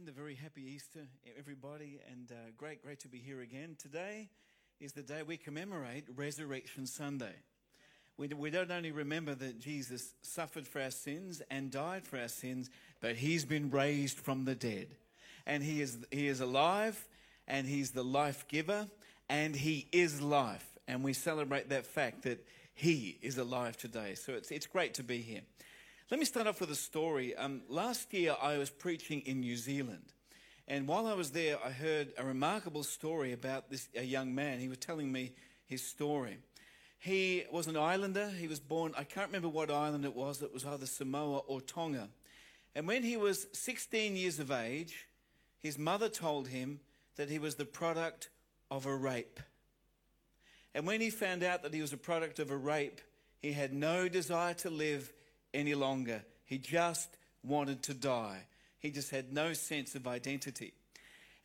And a very happy Easter, everybody, and uh, great, great to be here again. Today is the day we commemorate Resurrection Sunday. We, we don't only remember that Jesus suffered for our sins and died for our sins, but he's been raised from the dead. And he is, he is alive, and he's the life giver, and he is life. And we celebrate that fact that he is alive today. So it's, it's great to be here. Let me start off with a story. Um, last year, I was preaching in New Zealand. And while I was there, I heard a remarkable story about this a young man. He was telling me his story. He was an islander. He was born, I can't remember what island it was, it was either Samoa or Tonga. And when he was 16 years of age, his mother told him that he was the product of a rape. And when he found out that he was a product of a rape, he had no desire to live any longer. He just wanted to die. He just had no sense of identity.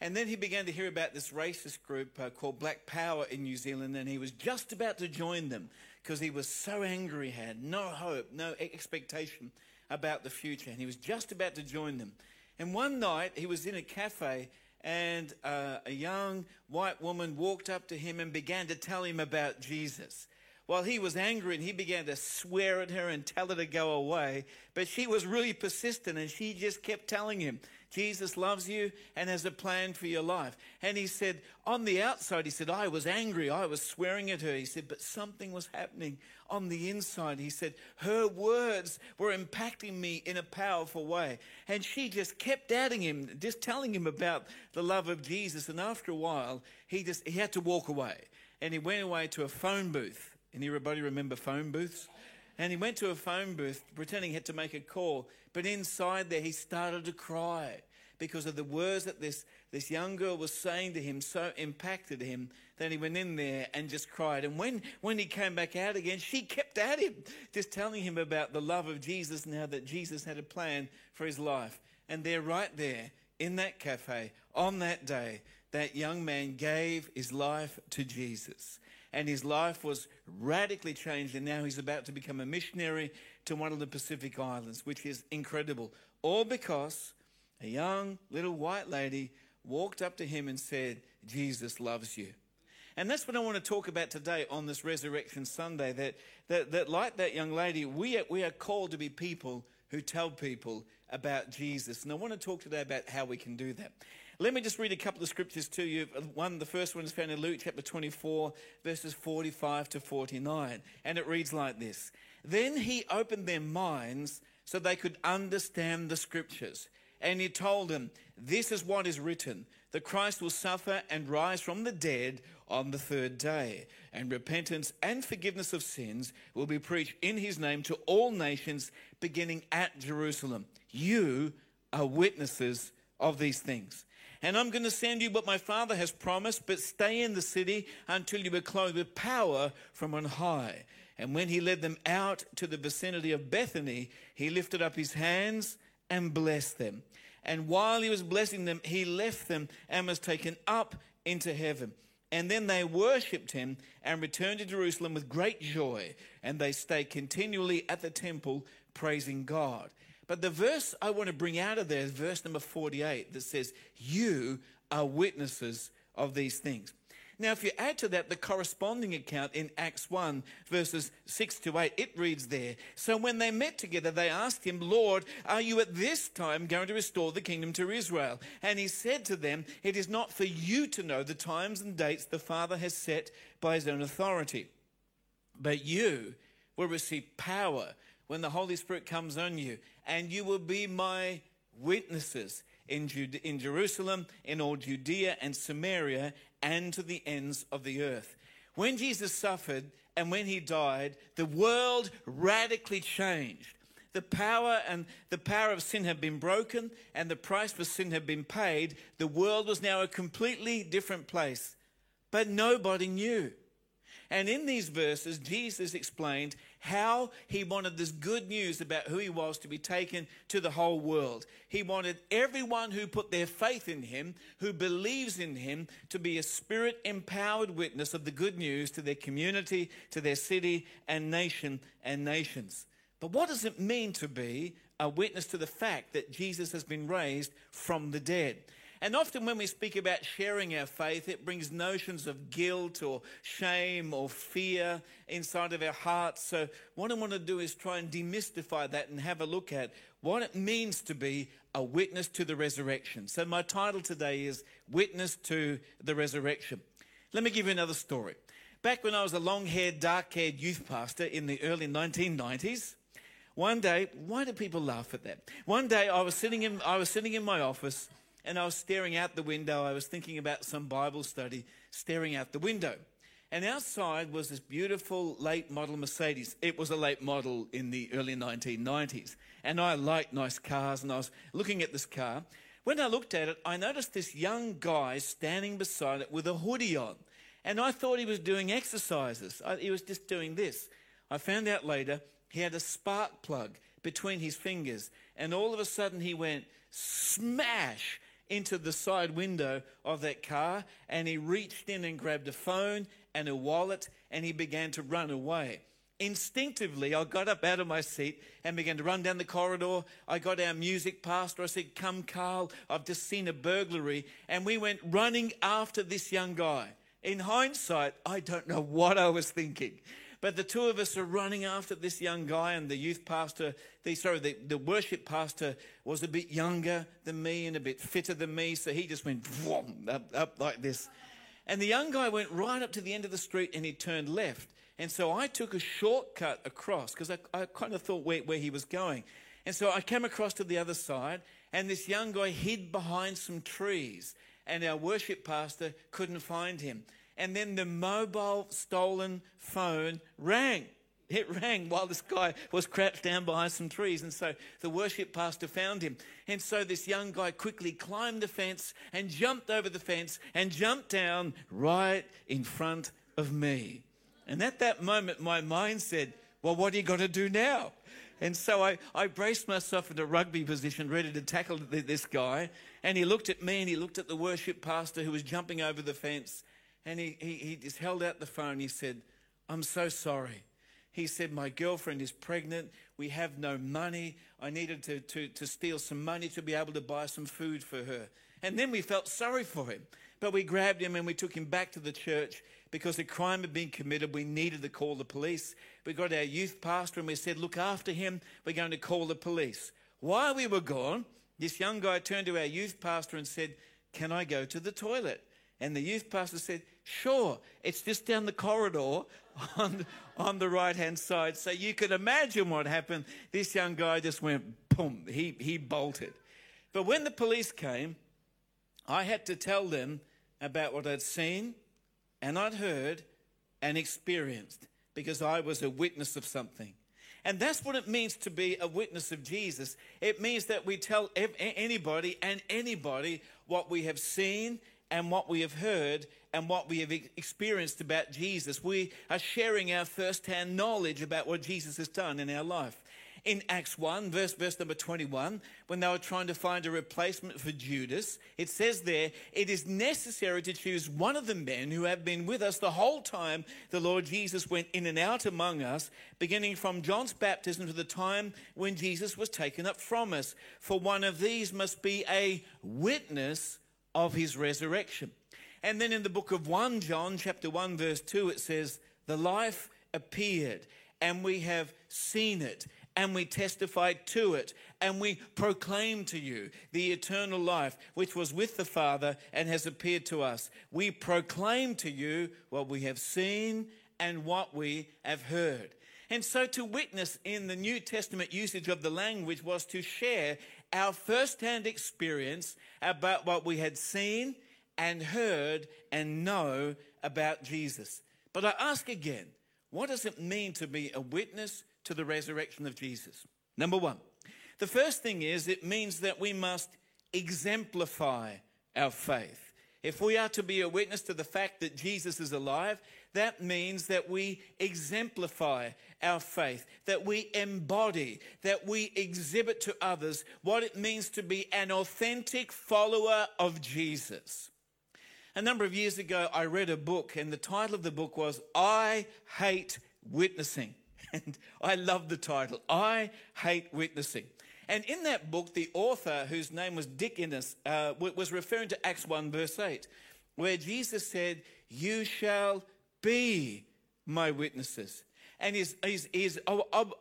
And then he began to hear about this racist group uh, called Black Power in New Zealand, and he was just about to join them because he was so angry, he had no hope, no expectation about the future, and he was just about to join them. And one night he was in a cafe, and uh, a young white woman walked up to him and began to tell him about Jesus. Well, he was angry and he began to swear at her and tell her to go away. But she was really persistent and she just kept telling him, Jesus loves you and has a plan for your life. And he said, on the outside, he said, I was angry. I was swearing at her. He said, but something was happening on the inside. He said, her words were impacting me in a powerful way. And she just kept adding him, just telling him about the love of Jesus. And after a while, he just, he had to walk away. And he went away to a phone booth Anybody remember phone booths? And he went to a phone booth pretending he had to make a call. But inside there, he started to cry because of the words that this, this young girl was saying to him so impacted him that he went in there and just cried. And when, when he came back out again, she kept at him, just telling him about the love of Jesus now that Jesus had a plan for his life. And there, right there, in that cafe, on that day, that young man gave his life to Jesus and his life was radically changed. And now he's about to become a missionary to one of the Pacific Islands, which is incredible. All because a young little white lady walked up to him and said, Jesus loves you. And that's what I want to talk about today on this Resurrection Sunday. That, that, that like that young lady, we are, we are called to be people who tell people about Jesus. And I want to talk today about how we can do that. Let me just read a couple of scriptures to you. One, the first one is found in Luke chapter 24, verses 45 to 49. And it reads like this Then he opened their minds so they could understand the scriptures. And he told them, This is what is written the Christ will suffer and rise from the dead on the third day, and repentance and forgiveness of sins will be preached in his name to all nations, beginning at Jerusalem. You are witnesses of these things. And I'm going to send you what my Father has promised, but stay in the city until you are clothed with power from on high. And when he led them out to the vicinity of Bethany, he lifted up his hands and blessed them. And while he was blessing them, he left them and was taken up into heaven. And then they worshipped him and returned to Jerusalem with great joy. And they stayed continually at the temple praising God. But the verse I want to bring out of there is verse number 48 that says, You are witnesses of these things. Now, if you add to that the corresponding account in Acts 1, verses 6 to 8, it reads there So when they met together, they asked him, Lord, are you at this time going to restore the kingdom to Israel? And he said to them, It is not for you to know the times and dates the Father has set by his own authority, but you will receive power when the Holy Spirit comes on you, and you will be my witnesses in, Jude- in Jerusalem, in all Judea and Samaria, and to the ends of the earth. When Jesus suffered and when he died, the world radically changed. The power and the power of sin had been broken and the price for sin had been paid. The world was now a completely different place. But nobody knew. And in these verses, Jesus explained how he wanted this good news about who he was to be taken to the whole world. He wanted everyone who put their faith in him, who believes in him, to be a spirit empowered witness of the good news to their community, to their city and nation and nations. But what does it mean to be a witness to the fact that Jesus has been raised from the dead. And often when we speak about sharing our faith, it brings notions of guilt or shame or fear inside of our hearts. So, what I want to do is try and demystify that and have a look at what it means to be a witness to the resurrection. So, my title today is Witness to the Resurrection. Let me give you another story. Back when I was a long haired, dark haired youth pastor in the early 1990s, one day, why do people laugh at that? One day I was sitting in, I was sitting in my office and I was staring out the window. I was thinking about some Bible study, staring out the window. And outside was this beautiful late model Mercedes. It was a late model in the early 1990s. And I liked nice cars, and I was looking at this car. When I looked at it, I noticed this young guy standing beside it with a hoodie on. And I thought he was doing exercises. I, he was just doing this. I found out later he had a spark plug between his fingers. And all of a sudden he went smash into the side window of that car and he reached in and grabbed a phone and a wallet and he began to run away. Instinctively, I got up out of my seat and began to run down the corridor. I got our music pastor. I said, Come, Carl, I've just seen a burglary. And we went running after this young guy. In hindsight, I don't know what I was thinking. But the two of us are running after this young guy, and the youth pastor, the, sorry, the, the worship pastor was a bit younger than me and a bit fitter than me, so he just went vroom, up, up like this. And the young guy went right up to the end of the street and he turned left. And so I took a shortcut across because I, I kind of thought where, where he was going. And so I came across to the other side, and this young guy hid behind some trees, and our worship pastor couldn't find him and then the mobile stolen phone rang. It rang while this guy was crouched down behind some trees. And so the worship pastor found him. And so this young guy quickly climbed the fence and jumped over the fence and jumped down right in front of me. And at that moment, my mind said, Well, what are you going to do now? And so I, I braced myself in a rugby position, ready to tackle this guy. And he looked at me and he looked at the worship pastor who was jumping over the fence. And he, he, he just held out the phone. He said, I'm so sorry. He said, My girlfriend is pregnant. We have no money. I needed to, to, to steal some money to be able to buy some food for her. And then we felt sorry for him. But we grabbed him and we took him back to the church because a crime had been committed. We needed to call the police. We got our youth pastor and we said, Look after him. We're going to call the police. While we were gone, this young guy turned to our youth pastor and said, Can I go to the toilet? And the youth pastor said, Sure, it's just down the corridor on, on the right hand side. So you can imagine what happened. This young guy just went boom, he, he bolted. But when the police came, I had to tell them about what I'd seen and I'd heard and experienced because I was a witness of something. And that's what it means to be a witness of Jesus. It means that we tell anybody and anybody what we have seen and what we have heard and what we have experienced about Jesus. We are sharing our first-hand knowledge about what Jesus has done in our life. In Acts 1, verse, verse number 21, when they were trying to find a replacement for Judas, it says there, it is necessary to choose one of the men who have been with us the whole time the Lord Jesus went in and out among us, beginning from John's baptism to the time when Jesus was taken up from us. For one of these must be a witness of his resurrection. And then in the book of 1 John, chapter 1, verse 2, it says, The life appeared, and we have seen it, and we testified to it, and we proclaim to you the eternal life which was with the Father and has appeared to us. We proclaim to you what we have seen and what we have heard. And so to witness in the New Testament usage of the language was to share our first-hand experience about what we had seen and heard and know about Jesus. But I ask again, what does it mean to be a witness to the resurrection of Jesus? Number one, the first thing is it means that we must exemplify our faith. If we are to be a witness to the fact that Jesus is alive, that means that we exemplify our faith, that we embody, that we exhibit to others what it means to be an authentic follower of Jesus. A number of years ago, I read a book, and the title of the book was I Hate Witnessing. And I love the title I Hate Witnessing. And in that book, the author, whose name was Dick Innes, uh, was referring to Acts 1, verse 8, where Jesus said, You shall be my witnesses. And his, his, his ob, ob,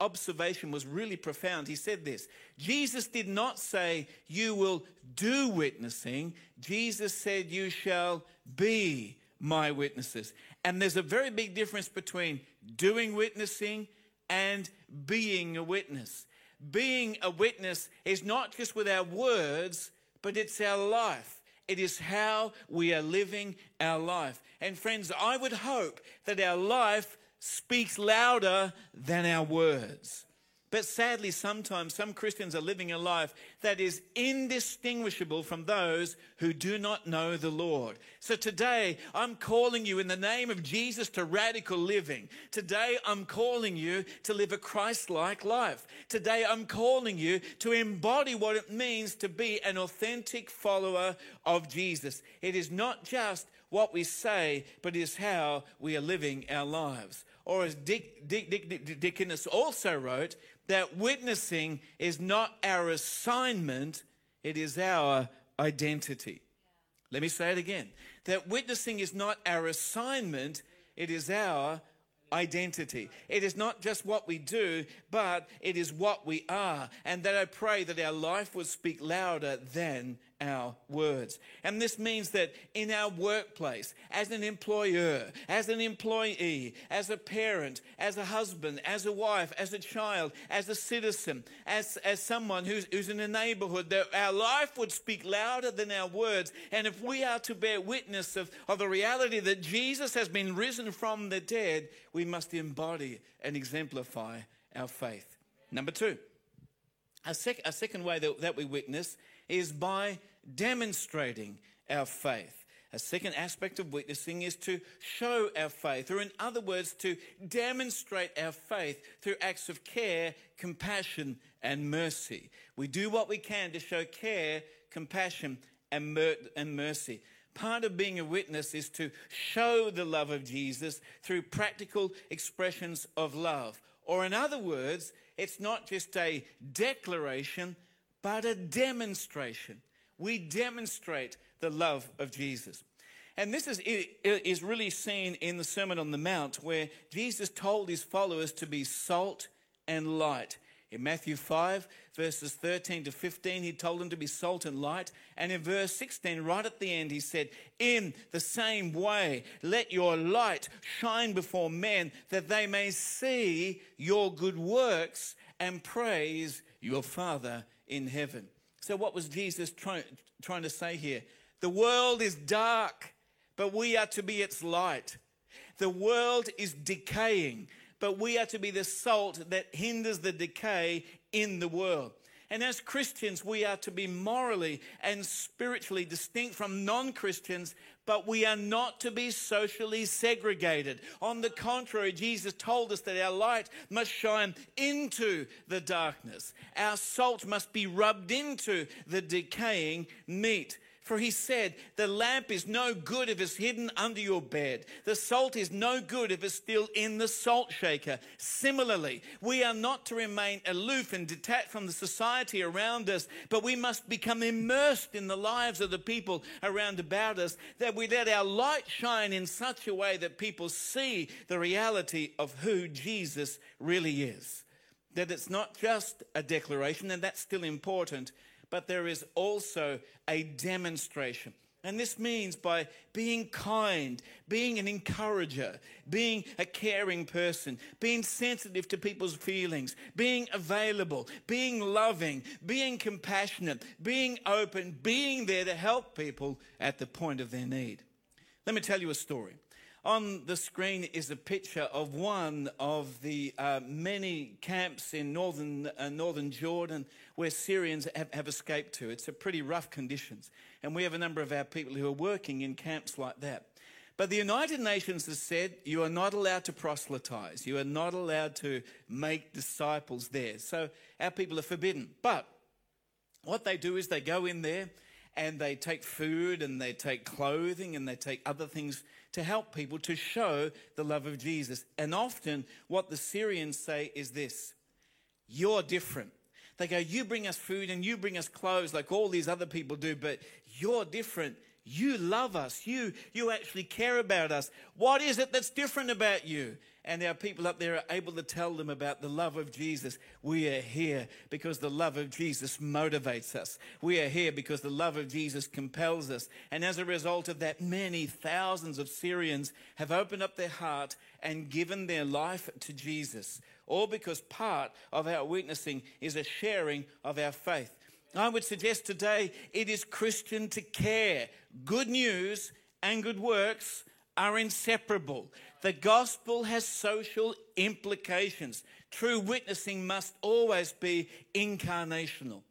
observation was really profound. He said this Jesus did not say, You will do witnessing. Jesus said, You shall be my witnesses. And there's a very big difference between doing witnessing and being a witness. Being a witness is not just with our words, but it's our life. It is how we are living our life. And friends, I would hope that our life speaks louder than our words. But sadly, sometimes some Christians are living a life that is indistinguishable from those who do not know the Lord. So today, I'm calling you in the name of Jesus to radical living. Today, I'm calling you to live a Christ like life. Today, I'm calling you to embody what it means to be an authentic follower of Jesus. It is not just what we say, but it is how we are living our lives. Or as Dick, Dick, Dick, Dick Dickinson also wrote, that witnessing is not our assignment, it is our identity. Let me say it again. That witnessing is not our assignment, it is our identity. It is not just what we do, but it is what we are. And that I pray that our life would speak louder than our words. And this means that in our workplace, as an employer, as an employee, as a parent, as a husband, as a wife, as a child, as a citizen, as, as someone who's, who's in a neighborhood, that our life would speak louder than our words. And if we are to bear witness of, of the reality that Jesus has been risen from the dead, we must embody and exemplify our faith. Number two, a, sec- a second way that, that we witness is by demonstrating our faith. A second aspect of witnessing is to show our faith, or in other words, to demonstrate our faith through acts of care, compassion, and mercy. We do what we can to show care, compassion, and, mer- and mercy. Part of being a witness is to show the love of Jesus through practical expressions of love. Or, in other words, it's not just a declaration, but a demonstration we demonstrate the love of Jesus. And this is, is really seen in the Sermon on the Mount, where Jesus told his followers to be salt and light. In Matthew 5, verses 13 to 15, he told them to be salt and light. And in verse 16, right at the end, he said, In the same way, let your light shine before men that they may see your good works and praise your Father in heaven. So, what was Jesus try, trying to say here? The world is dark, but we are to be its light. The world is decaying, but we are to be the salt that hinders the decay in the world. And as Christians, we are to be morally and spiritually distinct from non Christians, but we are not to be socially segregated. On the contrary, Jesus told us that our light must shine into the darkness, our salt must be rubbed into the decaying meat. For he said, The lamp is no good if it's hidden under your bed. The salt is no good if it's still in the salt shaker. Similarly, we are not to remain aloof and detached from the society around us, but we must become immersed in the lives of the people around about us, that we let our light shine in such a way that people see the reality of who Jesus really is. That it's not just a declaration, and that's still important but there is also a demonstration. And this means by being kind, being an encourager, being a caring person, being sensitive to people's feelings, being available, being loving, being compassionate, being open, being there to help people at the point of their need. Let me tell you a story. On the screen is a picture of one of the uh, many camps in northern, uh, northern Jordan where Syrians have, have escaped to. It's a pretty rough conditions. And we have a number of our people who are working in camps like that. But the United Nations has said you are not allowed to proselytize. You are not allowed to make disciples there. So our people are forbidden. But what they do is they go in there and they take food and they take clothing and they take other things to help people to show the love of Jesus. And often what the Syrians say is this You're different. They go, You bring us food and you bring us clothes like all these other people do, but you're different. You love us. You, you actually care about us. What is it that's different about you? And our people up there are able to tell them about the love of Jesus. We are here because the love of Jesus motivates us. We are here because the love of Jesus compels us. And as a result of that, many thousands of Syrians have opened up their heart and given their life to Jesus. All because part of our witnessing is a sharing of our faith. I would suggest today it is Christian to care. Good news and good works are inseparable. The gospel has social implications. True witnessing must always be incarnational.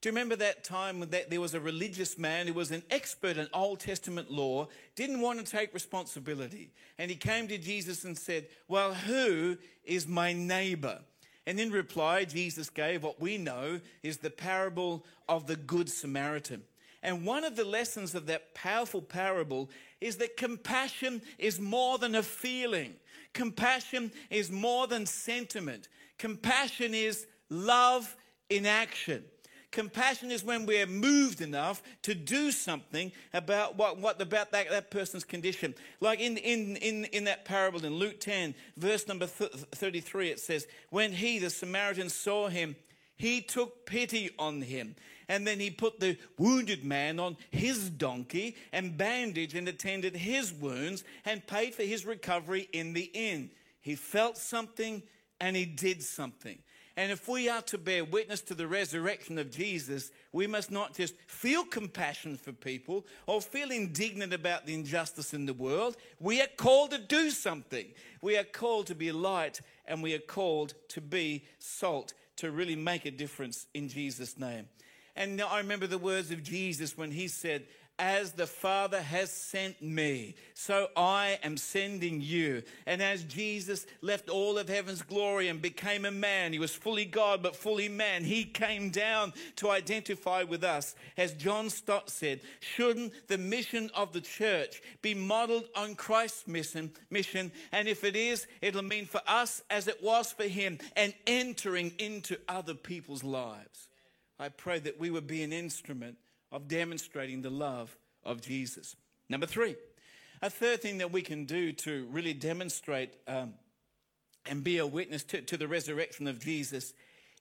Do you remember that time when that there was a religious man who was an expert in Old Testament law, didn't want to take responsibility? And he came to Jesus and said, Well, who is my neighbor? And in reply, Jesus gave what we know is the parable of the Good Samaritan. And one of the lessons of that powerful parable is that compassion is more than a feeling. Compassion is more than sentiment. Compassion is love in action. Compassion is when we're moved enough to do something about what, what about that, that person's condition. Like in, in, in, in that parable in Luke 10, verse number 33, it says, When he, the Samaritan, saw him, he took pity on him. And then he put the wounded man on his donkey and bandaged and attended his wounds and paid for his recovery in the inn. He felt something and he did something. And if we are to bear witness to the resurrection of Jesus, we must not just feel compassion for people or feel indignant about the injustice in the world. We are called to do something. We are called to be light and we are called to be salt to really make a difference in Jesus' name. And I remember the words of Jesus when he said, as the Father has sent me, so I am sending you. And as Jesus left all of heaven's glory and became a man, he was fully God but fully man, he came down to identify with us. As John Stott said, shouldn't the mission of the church be modeled on Christ's mission? mission? And if it is, it'll mean for us as it was for him and entering into other people's lives. I pray that we would be an instrument of demonstrating the love of Jesus. Number three, a third thing that we can do to really demonstrate um, and be a witness to, to the resurrection of Jesus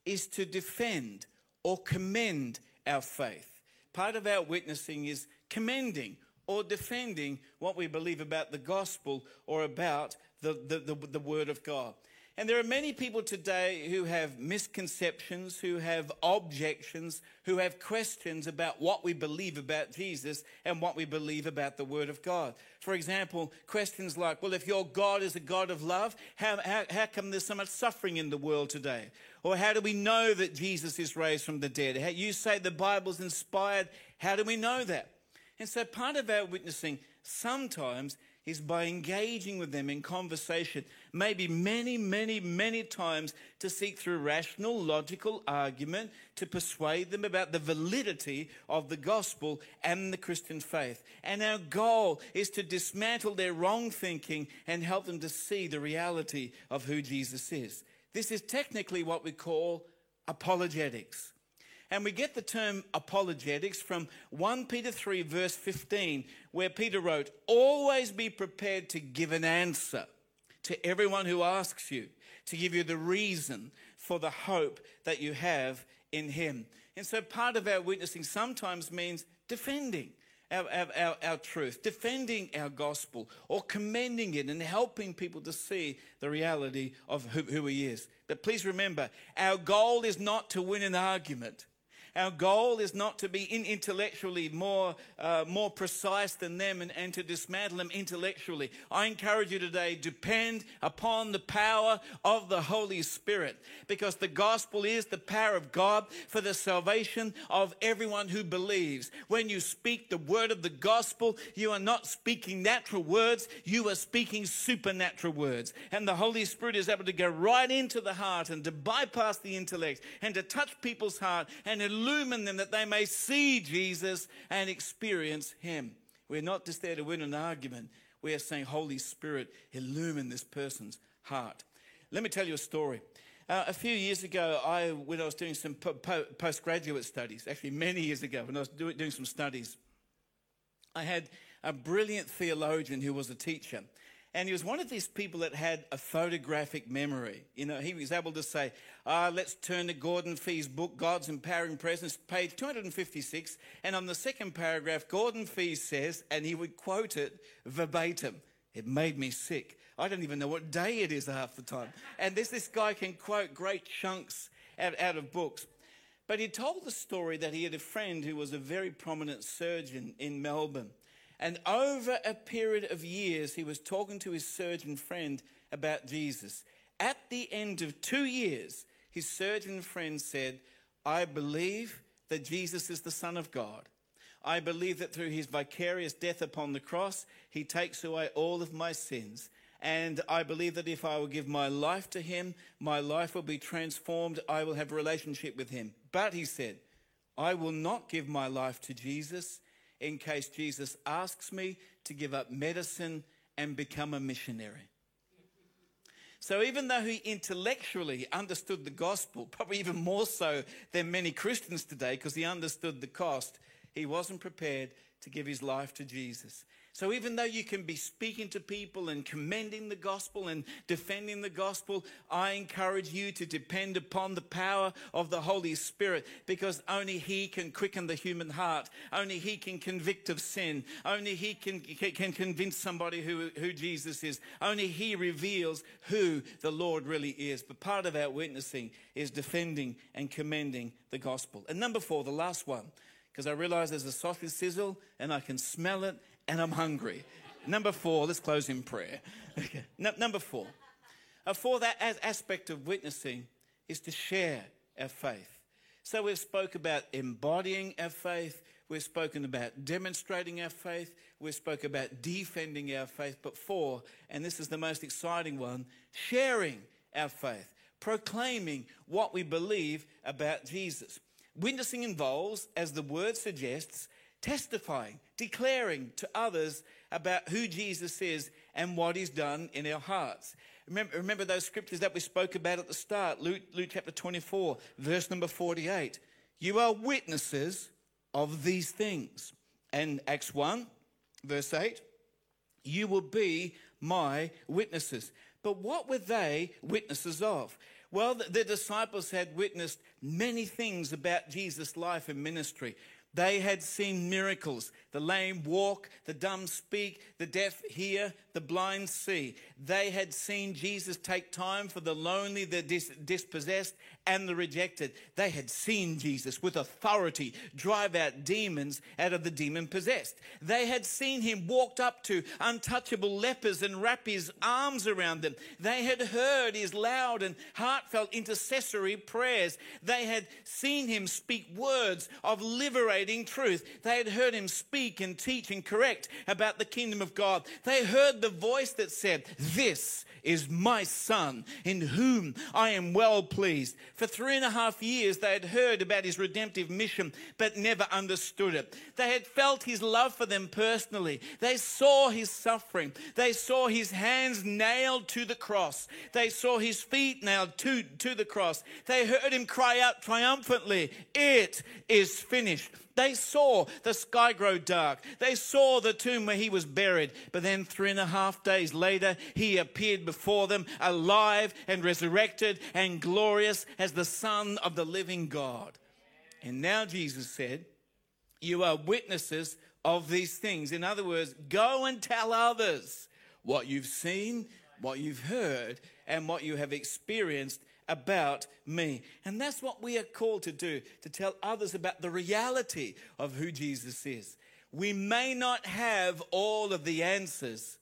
is to defend or commend our faith. Part of our witnessing is commending or defending what we believe about the gospel or about the, the, the, the word of God. And there are many people today who have misconceptions, who have objections, who have questions about what we believe about Jesus and what we believe about the Word of God. For example, questions like, well, if your God is a God of love, how, how, how come there's so much suffering in the world today? Or how do we know that Jesus is raised from the dead? How, you say the Bible's inspired. How do we know that? And so part of our witnessing sometimes is by engaging with them in conversation, maybe many, many, many times to seek through rational, logical argument to persuade them about the validity of the gospel and the Christian faith. And our goal is to dismantle their wrong thinking and help them to see the reality of who Jesus is. This is technically what we call apologetics. And we get the term apologetics from 1 Peter 3, verse 15, where Peter wrote, Always be prepared to give an answer to everyone who asks you, to give you the reason for the hope that you have in Him. And so part of our witnessing sometimes means defending. Our, our, our, truth, defending our gospel, or commending it and helping people to see the reality of who, who He is. But please remember, our goal is not to win an argument. Our goal is not to be intellectually more, uh, more precise than them and, and to dismantle them intellectually. I encourage you today, depend upon the power of the Holy Spirit because the gospel is the power of God for the salvation of everyone who believes. When you speak the word of the gospel, you are not speaking natural words, you are speaking supernatural words. And the Holy Spirit is able to go right into the heart and to bypass the intellect and to touch people's heart and illumine them that they may see Jesus and experience Him. We're not just there to win an argument. We are saying, Holy Spirit, illumine this person's heart. Let me tell you a story. Uh, a few years ago, I, when I was doing some po- po- postgraduate studies, actually many years ago, when I was do- doing some studies, I had a brilliant theologian who was a teacher. And he was one of these people that had a photographic memory. You know, he was able to say, ah, let's turn to Gordon Fee's book, God's Empowering Presence, page 256. And on the second paragraph, Gordon Fee says, and he would quote it verbatim. It made me sick. I don't even know what day it is half the time. And this, this guy can quote great chunks out, out of books. But he told the story that he had a friend who was a very prominent surgeon in Melbourne. And over a period of years, he was talking to his surgeon friend about Jesus. At the end of two years, his surgeon friend said, I believe that Jesus is the Son of God. I believe that through his vicarious death upon the cross, he takes away all of my sins. And I believe that if I will give my life to him, my life will be transformed. I will have a relationship with him. But he said, I will not give my life to Jesus in case Jesus asks me to give up medicine and become a missionary. So, even though he intellectually understood the gospel, probably even more so than many Christians today, because he understood the cost, he wasn't prepared to give his life to Jesus. So even though you can be speaking to people and commending the gospel and defending the gospel, I encourage you to depend upon the power of the Holy Spirit because only He can quicken the human heart. Only He can convict of sin. Only He can, can convince somebody who, who Jesus is. Only He reveals who the Lord really is. But part of our witnessing is defending and commending the gospel. And number four, the last one, because I realize there's a sausage sizzle and I can smell it and I'm hungry. Number four, let's close in prayer. Okay. No, number four, uh, for that as aspect of witnessing is to share our faith. So we've spoke about embodying our faith. We've spoken about demonstrating our faith. We've spoke about defending our faith. But four, and this is the most exciting one, sharing our faith, proclaiming what we believe about Jesus. Witnessing involves, as the word suggests, testifying, declaring to others about who Jesus is and what he's done in our hearts. Remember, remember those scriptures that we spoke about at the start, Luke, Luke chapter 24, verse number 48. You are witnesses of these things. And Acts 1, verse 8, you will be my witnesses. But what were they witnesses of? Well, the, the disciples had witnessed many things about Jesus' life and ministry. They had seen miracles. The lame walk, the dumb speak, the deaf hear, the blind see. They had seen Jesus take time for the lonely, the dis- dispossessed, and the rejected. They had seen Jesus with authority drive out demons out of the demon possessed. They had seen him walked up to untouchable lepers and wrap his arms around them. They had heard his loud and heartfelt intercessory prayers. They had seen him speak words of liberating truth. They had heard him speak and teach and correct about the kingdom of God. They heard the voice that said, This is my son in whom I am well pleased. For three and a half years, they had heard about his redemptive mission, but never understood it. They had felt his love for them personally. They saw his suffering. They saw his hands nailed to the cross. They saw his feet nailed to, to the cross. They heard him cry out triumphantly, It is finished. They saw the sky grow dark. They saw the tomb where he was buried. But then, three and a half days later, he appeared before them alive and resurrected and glorious as the Son of the living God. And now Jesus said, You are witnesses of these things. In other words, go and tell others what you've seen, what you've heard, and what you have experienced about me. And that's what we are called to do to tell others about the reality of who Jesus is. We may not have all of the answers,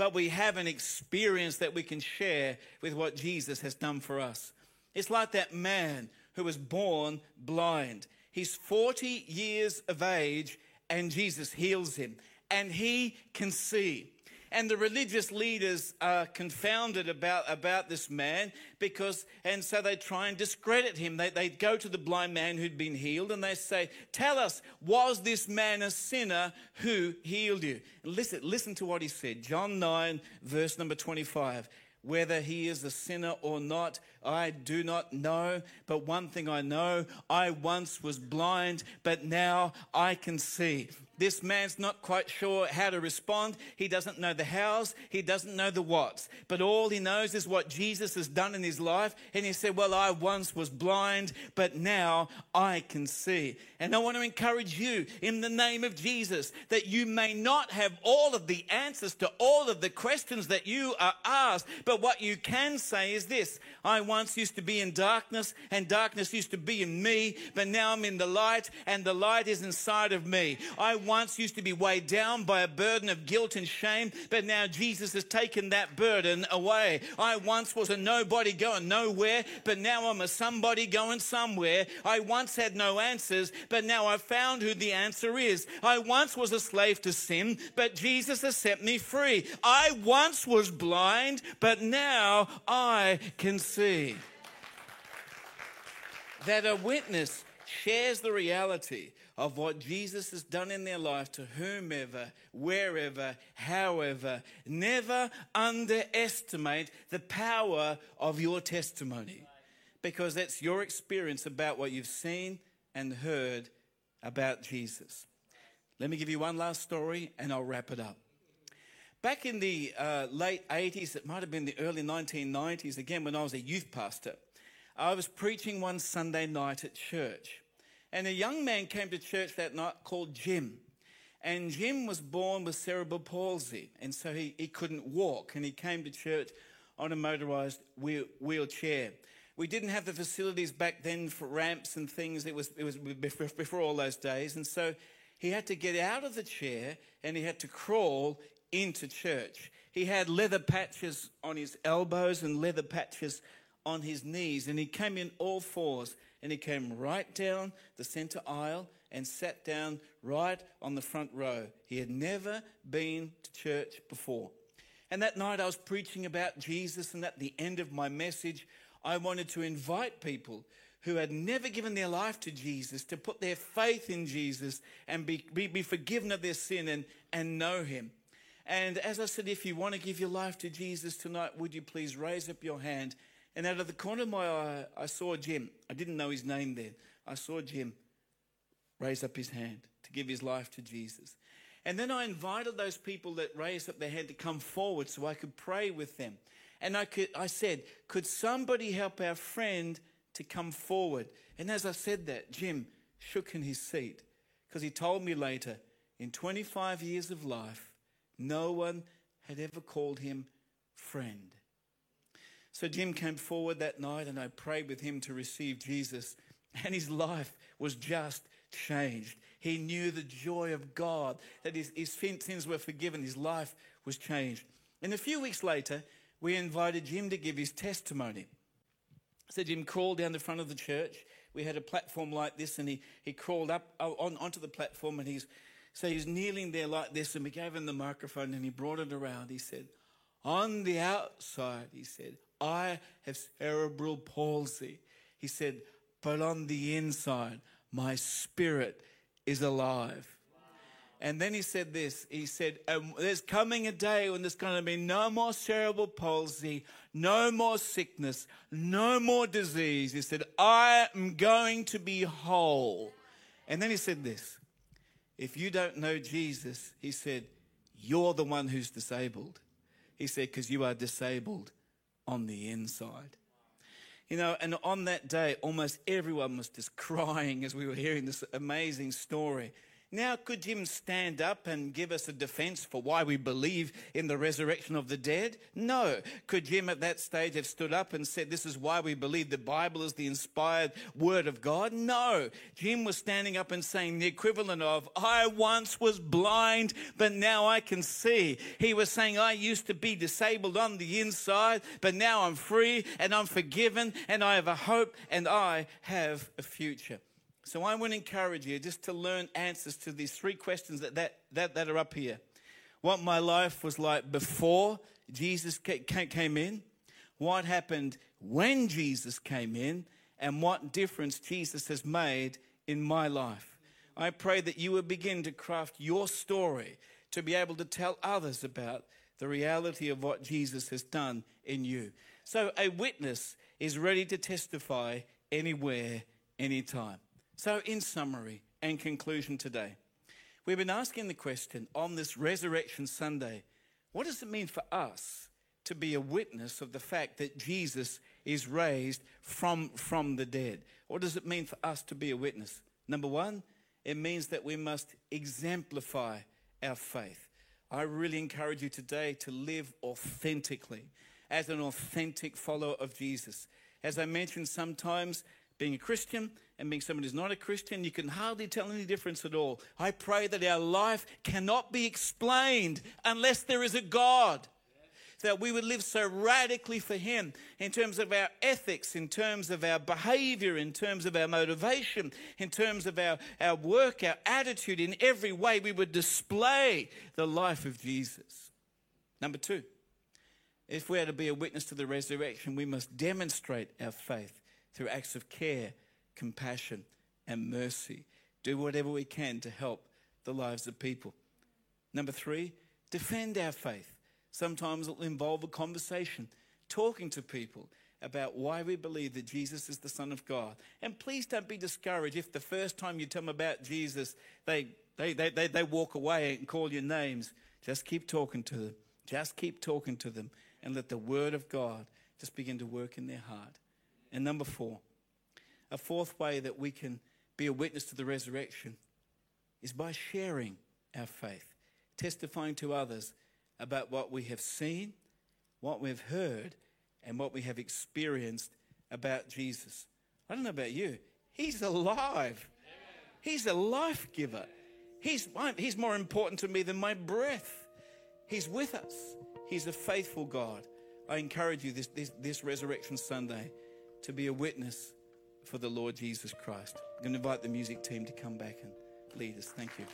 but we have an experience that we can share with what Jesus has done for us. It's like that man who was born blind. He's 40 years of age, and Jesus heals him, and he can see. And the religious leaders are confounded about, about this man because, and so they try and discredit him. They, they go to the blind man who'd been healed and they say, Tell us, was this man a sinner who healed you? Listen, listen to what he said. John 9, verse number 25. Whether he is a sinner or not, I do not know, but one thing I know I once was blind, but now I can see. This man's not quite sure how to respond. He doesn't know the hows, he doesn't know the whats, but all he knows is what Jesus has done in his life. And he said, Well, I once was blind, but now I can see. And I want to encourage you in the name of Jesus that you may not have all of the answers to all of the questions that you are asked, but what you can say is this I once used to be in darkness, and darkness used to be in me, but now I'm in the light, and the light is inside of me. I once used to be weighed down by a burden of guilt and shame, but now Jesus has taken that burden away. I once was a nobody going nowhere, but now I'm a somebody going somewhere. I once had no answers, but now I've found who the answer is. I once was a slave to sin, but Jesus has set me free. I once was blind, but now I can see. That a witness shares the reality of what Jesus has done in their life to whomever, wherever, however. Never underestimate the power of your testimony because that's your experience about what you've seen and heard about Jesus. Let me give you one last story and I'll wrap it up. Back in the uh, late 80s, it might have been the early 1990s, again, when I was a youth pastor, I was preaching one Sunday night at church. And a young man came to church that night called Jim. And Jim was born with cerebral palsy, and so he, he couldn't walk. And he came to church on a motorized wheel, wheelchair. We didn't have the facilities back then for ramps and things. It was, it was before, before all those days. And so he had to get out of the chair and he had to crawl into church. He had leather patches on his elbows and leather patches on his knees. And he came in all fours and he came right down the center aisle and sat down right on the front row. He had never been to church before. And that night I was preaching about Jesus, and at the end of my message, I wanted to invite people who had never given their life to Jesus to put their faith in Jesus and be, be, be forgiven of their sin and, and know Him. And as I said, if you want to give your life to Jesus tonight, would you please raise up your hand and out of the corner of my eye, I saw Jim. I didn't know his name then. I saw Jim raise up his hand to give his life to Jesus. And then I invited those people that raised up their hand to come forward so I could pray with them. And I, could, I said, Could somebody help our friend to come forward? And as I said that, Jim shook in his seat because he told me later, in 25 years of life, no one had ever called him friend. So Jim came forward that night and I prayed with him to receive Jesus, and his life was just changed. He knew the joy of God, that his, his sins were forgiven, his life was changed. And a few weeks later, we invited Jim to give his testimony. So Jim crawled down the front of the church. We had a platform like this, and he, he crawled up uh, on, onto the platform, and he's so he's kneeling there like this, and we gave him the microphone, and he brought it around. He said, "On the outside," he said, I have cerebral palsy. He said, but on the inside, my spirit is alive. And then he said this he said, um, There's coming a day when there's going to be no more cerebral palsy, no more sickness, no more disease. He said, I am going to be whole. And then he said this If you don't know Jesus, he said, You're the one who's disabled. He said, Because you are disabled on the inside. You know, and on that day, almost everyone was just crying as we were hearing this amazing story. Now, could Jim stand up and give us a defense for why we believe in the resurrection of the dead? No. Could Jim at that stage have stood up and said, This is why we believe the Bible is the inspired word of God? No. Jim was standing up and saying the equivalent of, I once was blind, but now I can see. He was saying, I used to be disabled on the inside, but now I'm free and I'm forgiven and I have a hope and I have a future. So I want to encourage you just to learn answers to these three questions that, that, that, that are up here. What my life was like before Jesus came in, what happened when Jesus came in, and what difference Jesus has made in my life. I pray that you will begin to craft your story to be able to tell others about the reality of what Jesus has done in you. So, a witness is ready to testify anywhere, anytime. So, in summary and conclusion today, we've been asking the question on this Resurrection Sunday what does it mean for us to be a witness of the fact that Jesus is raised from, from the dead? What does it mean for us to be a witness? Number one, it means that we must exemplify our faith. I really encourage you today to live authentically as an authentic follower of Jesus. As I mentioned, sometimes being a Christian and being someone who's not a Christian, you can hardly tell any difference at all. I pray that our life cannot be explained unless there is a God that we would live so radically for Him in terms of our ethics, in terms of our behavior, in terms of our motivation, in terms of our, our work, our attitude, in every way, we would display the life of Jesus. Number two, if we are to be a witness to the resurrection, we must demonstrate our faith through acts of care, compassion, and mercy. Do whatever we can to help the lives of people. Number three, defend our faith. Sometimes it'll involve a conversation, talking to people about why we believe that Jesus is the Son of God. And please don't be discouraged if the first time you tell them about Jesus, they, they, they, they, they walk away and call you names. Just keep talking to them. Just keep talking to them and let the Word of God just begin to work in their heart. And number four, a fourth way that we can be a witness to the resurrection is by sharing our faith, testifying to others about what we have seen, what we've heard, and what we have experienced about Jesus. I don't know about you. He's alive. He's a life giver. He's, he's more important to me than my breath. He's with us. He's a faithful God. I encourage you this, this, this Resurrection Sunday to be a witness for the Lord Jesus Christ. I'm going to invite the music team to come back and lead us. Thank you.